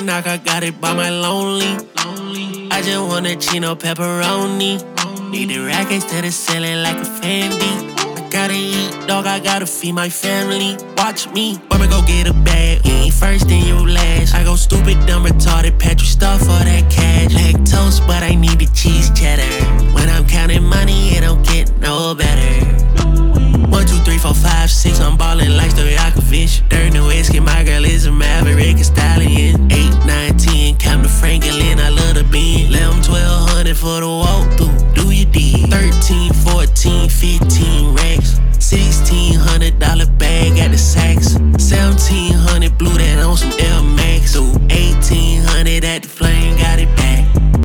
knock, I got it by my lonely. I just want a chino pepperoni. Need the rackets to the ceiling like a Fendi. I gotta eat, dog, I gotta feed my family. Watch me, I'ma go get a bag. You ain't first, then you last. I go stupid, dumb, retarded, Patrick stuff for that cash. Lactose, but I need the cheese cheddar. When I'm counting money, it don't get no better. One, two, three, four, five, six. I'm ballin' like Stojakovic. Dirty whiskey, for the walkthrough. Do your deed. 13, 14, 15.